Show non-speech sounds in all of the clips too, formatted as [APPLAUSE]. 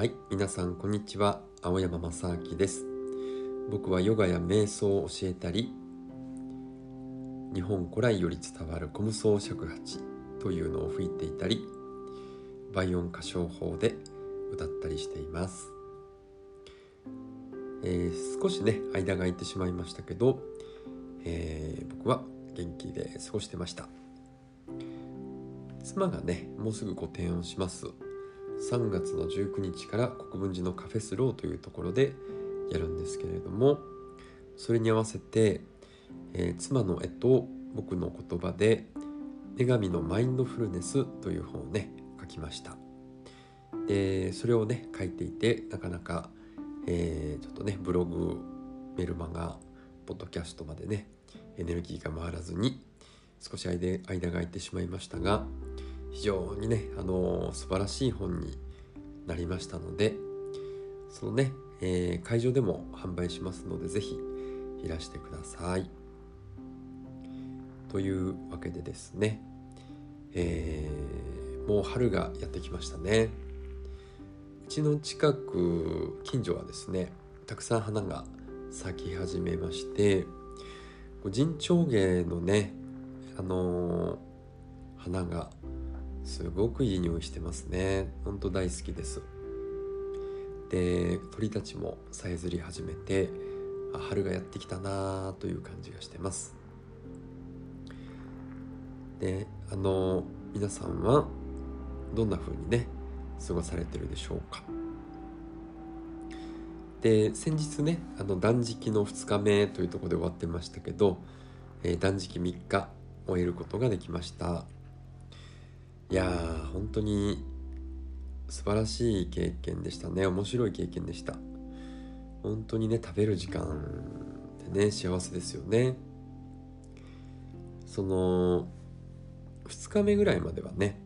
はい皆さんこんにちは。青山正明です。僕はヨガや瞑想を教えたり日本古来より伝わるコムソー尺八というのを吹いていたり倍音歌唱法で歌ったりしています、えー、少しね間が空いてしまいましたけど、えー、僕は元気で過ごしてました。妻がねもうすぐご提案します。3月の19日から国分寺のカフェスローというところでやるんですけれどもそれに合わせて、えー、妻の絵と僕の言葉で「女神のマインドフルネス」という本をね書きました。でそれをね書いていてなかなか、えー、ちょっとねブログメルマガポッドキャストまでねエネルギーが回らずに少し間間が空いてしまいましたが非常にね、あのー、素晴らしい本になりましたのでそのね、えー、会場でも販売しますので是非いらしてください。というわけでですね、えー、もう春がやってきましたね。うちの近く近所はですねたくさん花が咲き始めまして陣長芸のねあのー、花がすごくいい匂いしてますね。ほんと大好きです。で鳥たちもさえずり始めて春がやってきたなという感じがしてます。であの皆さんはどんな風にね過ごされてるでしょうか。で先日ねあの断食の2日目というところで終わってましたけど、えー、断食3日終えることができました。いやー本当に素晴らしい経験でしたね。面白い経験でした。本当にね食べる時間ってね幸せですよね。その2日目ぐらいまではね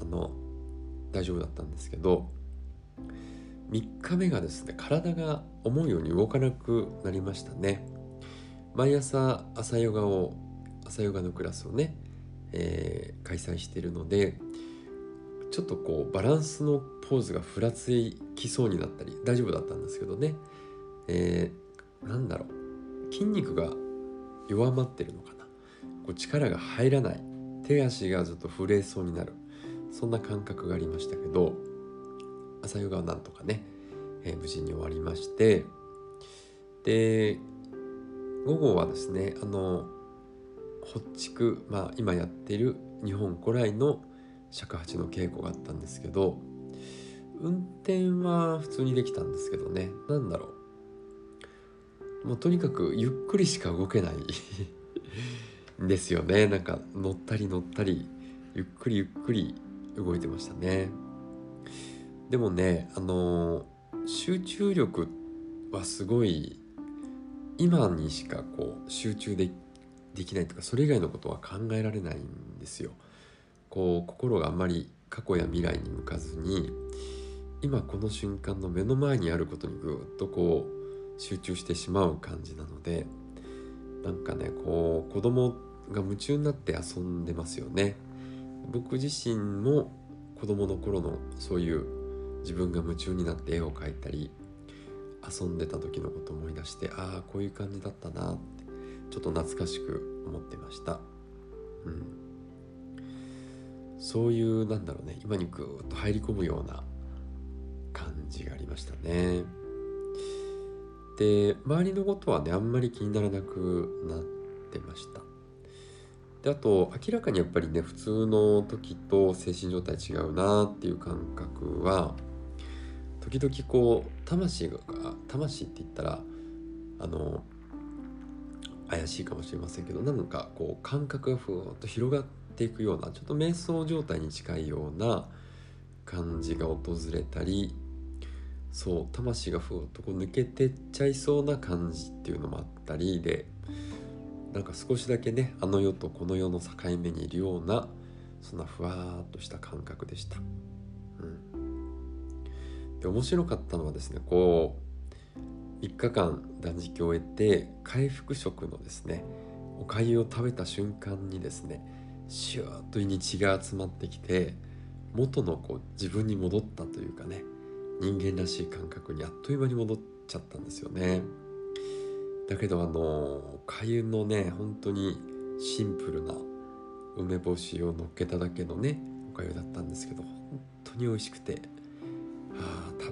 あの大丈夫だったんですけど3日目がですね体が思うように動かなくなりましたね。毎朝朝ヨガを朝ヨガのクラスをねえー、開催してるのでちょっとこうバランスのポーズがふらつきそうになったり大丈夫だったんですけどね、えー、なんだろう。筋肉が弱まってるのかな。こう力が入らない。手足がちょっと震えそうになる。そんな感覚がありましたけど朝ヨガはなんとかね、えー、無事に終わりましてで午後はですねあのホッチク、まあ、今やってる日本古来の尺八の稽古があったんですけど運転は普通にできたんですけどね。何だろう。もうとにかくゆっくりしか動けない [LAUGHS] んですよね。なんか乗ったり乗ったりゆっくりゆっくり動いてましたね。でもねあの集中力はすごい今にしかこう集中できできないとかそれ以外のことは考えられないんですよ。こう心があんまり過去や未来に向かずに今この瞬間の目の前にあることにぐっとこう集中してしまう感じなのでなんかねこう子供が夢中になって遊んでますよね。僕自身も子供の頃のそういう自分が夢中になって絵を描いたり遊んでた時のことを思い出してああこういう感じだったなっちょっと懐かしく思ってました。うん。そういうなんだろうね。今にぐっと入り込むような感じがありましたね。で周りのことはねあんまり気にならなくなってました。であと明らかにやっぱりね普通の時と精神状態違うなっていう感覚は時々こう魂が魂って言ったらあの怪しいかもしれませんけどなんかこう感覚がふわっと広がっていくようなちょっと瞑想状態に近いような感じが訪れたりそう魂がふわっとこう抜けてっちゃいそうな感じっていうのもあったりでなんか少しだけねあの世とこの世の境目にいるようなそんなふわっとした感覚でした。うん、で面白かったのはですねこう3日間断食を終えて回復食のですねおかゆを食べた瞬間にですねシューッと胃に血が集まってきて元のこう自分に戻ったというかね人間らしい感覚にあっという間に戻っちゃったんですよね。だけどあのおかゆのね本当にシンプルな梅干しを乗っけただけのねおかゆだったんですけど本当に美味しくて、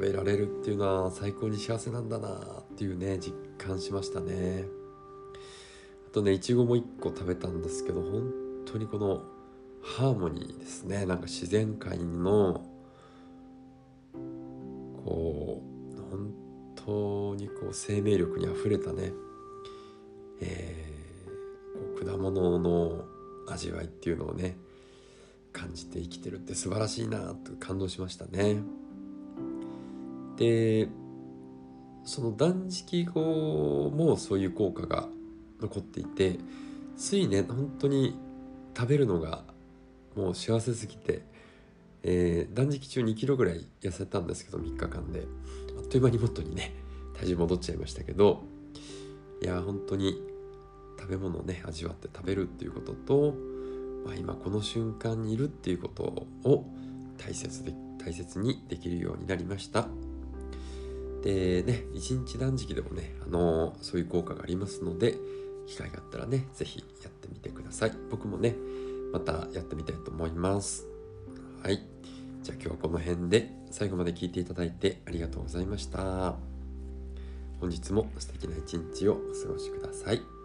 食べられるっていうのは最高に幸せなんだなっていうね実感しましたねあとねいちごも1個食べたんですけど本当にこのハーモニーですねなんか自然界のこう本当にこう生命力にあふれたね、えー、果物の味わいっていうのをね感じて生きてるって素晴らしいなと感動しましたね。でその断食後もそういう効果が残っていてついね本当に食べるのがもう幸せすぎて、えー、断食中2キロぐらい痩せたんですけど3日間で。あっという間に元にね体重戻っちゃいましたけどいや本当に食べ物をね味わって食べるっていうことと、まあ、今この瞬間にいるっていうことを大切で大切にできるようになりました。でね一日断食でもねあのそういう効果がありますので機会があったらね是非やってみてください。僕もねまたやってみたいと思います。はい。じゃあ今日はこの辺で最後まで聞いていただいてありがとうございました。本日も素敵な一日をお過ごしください。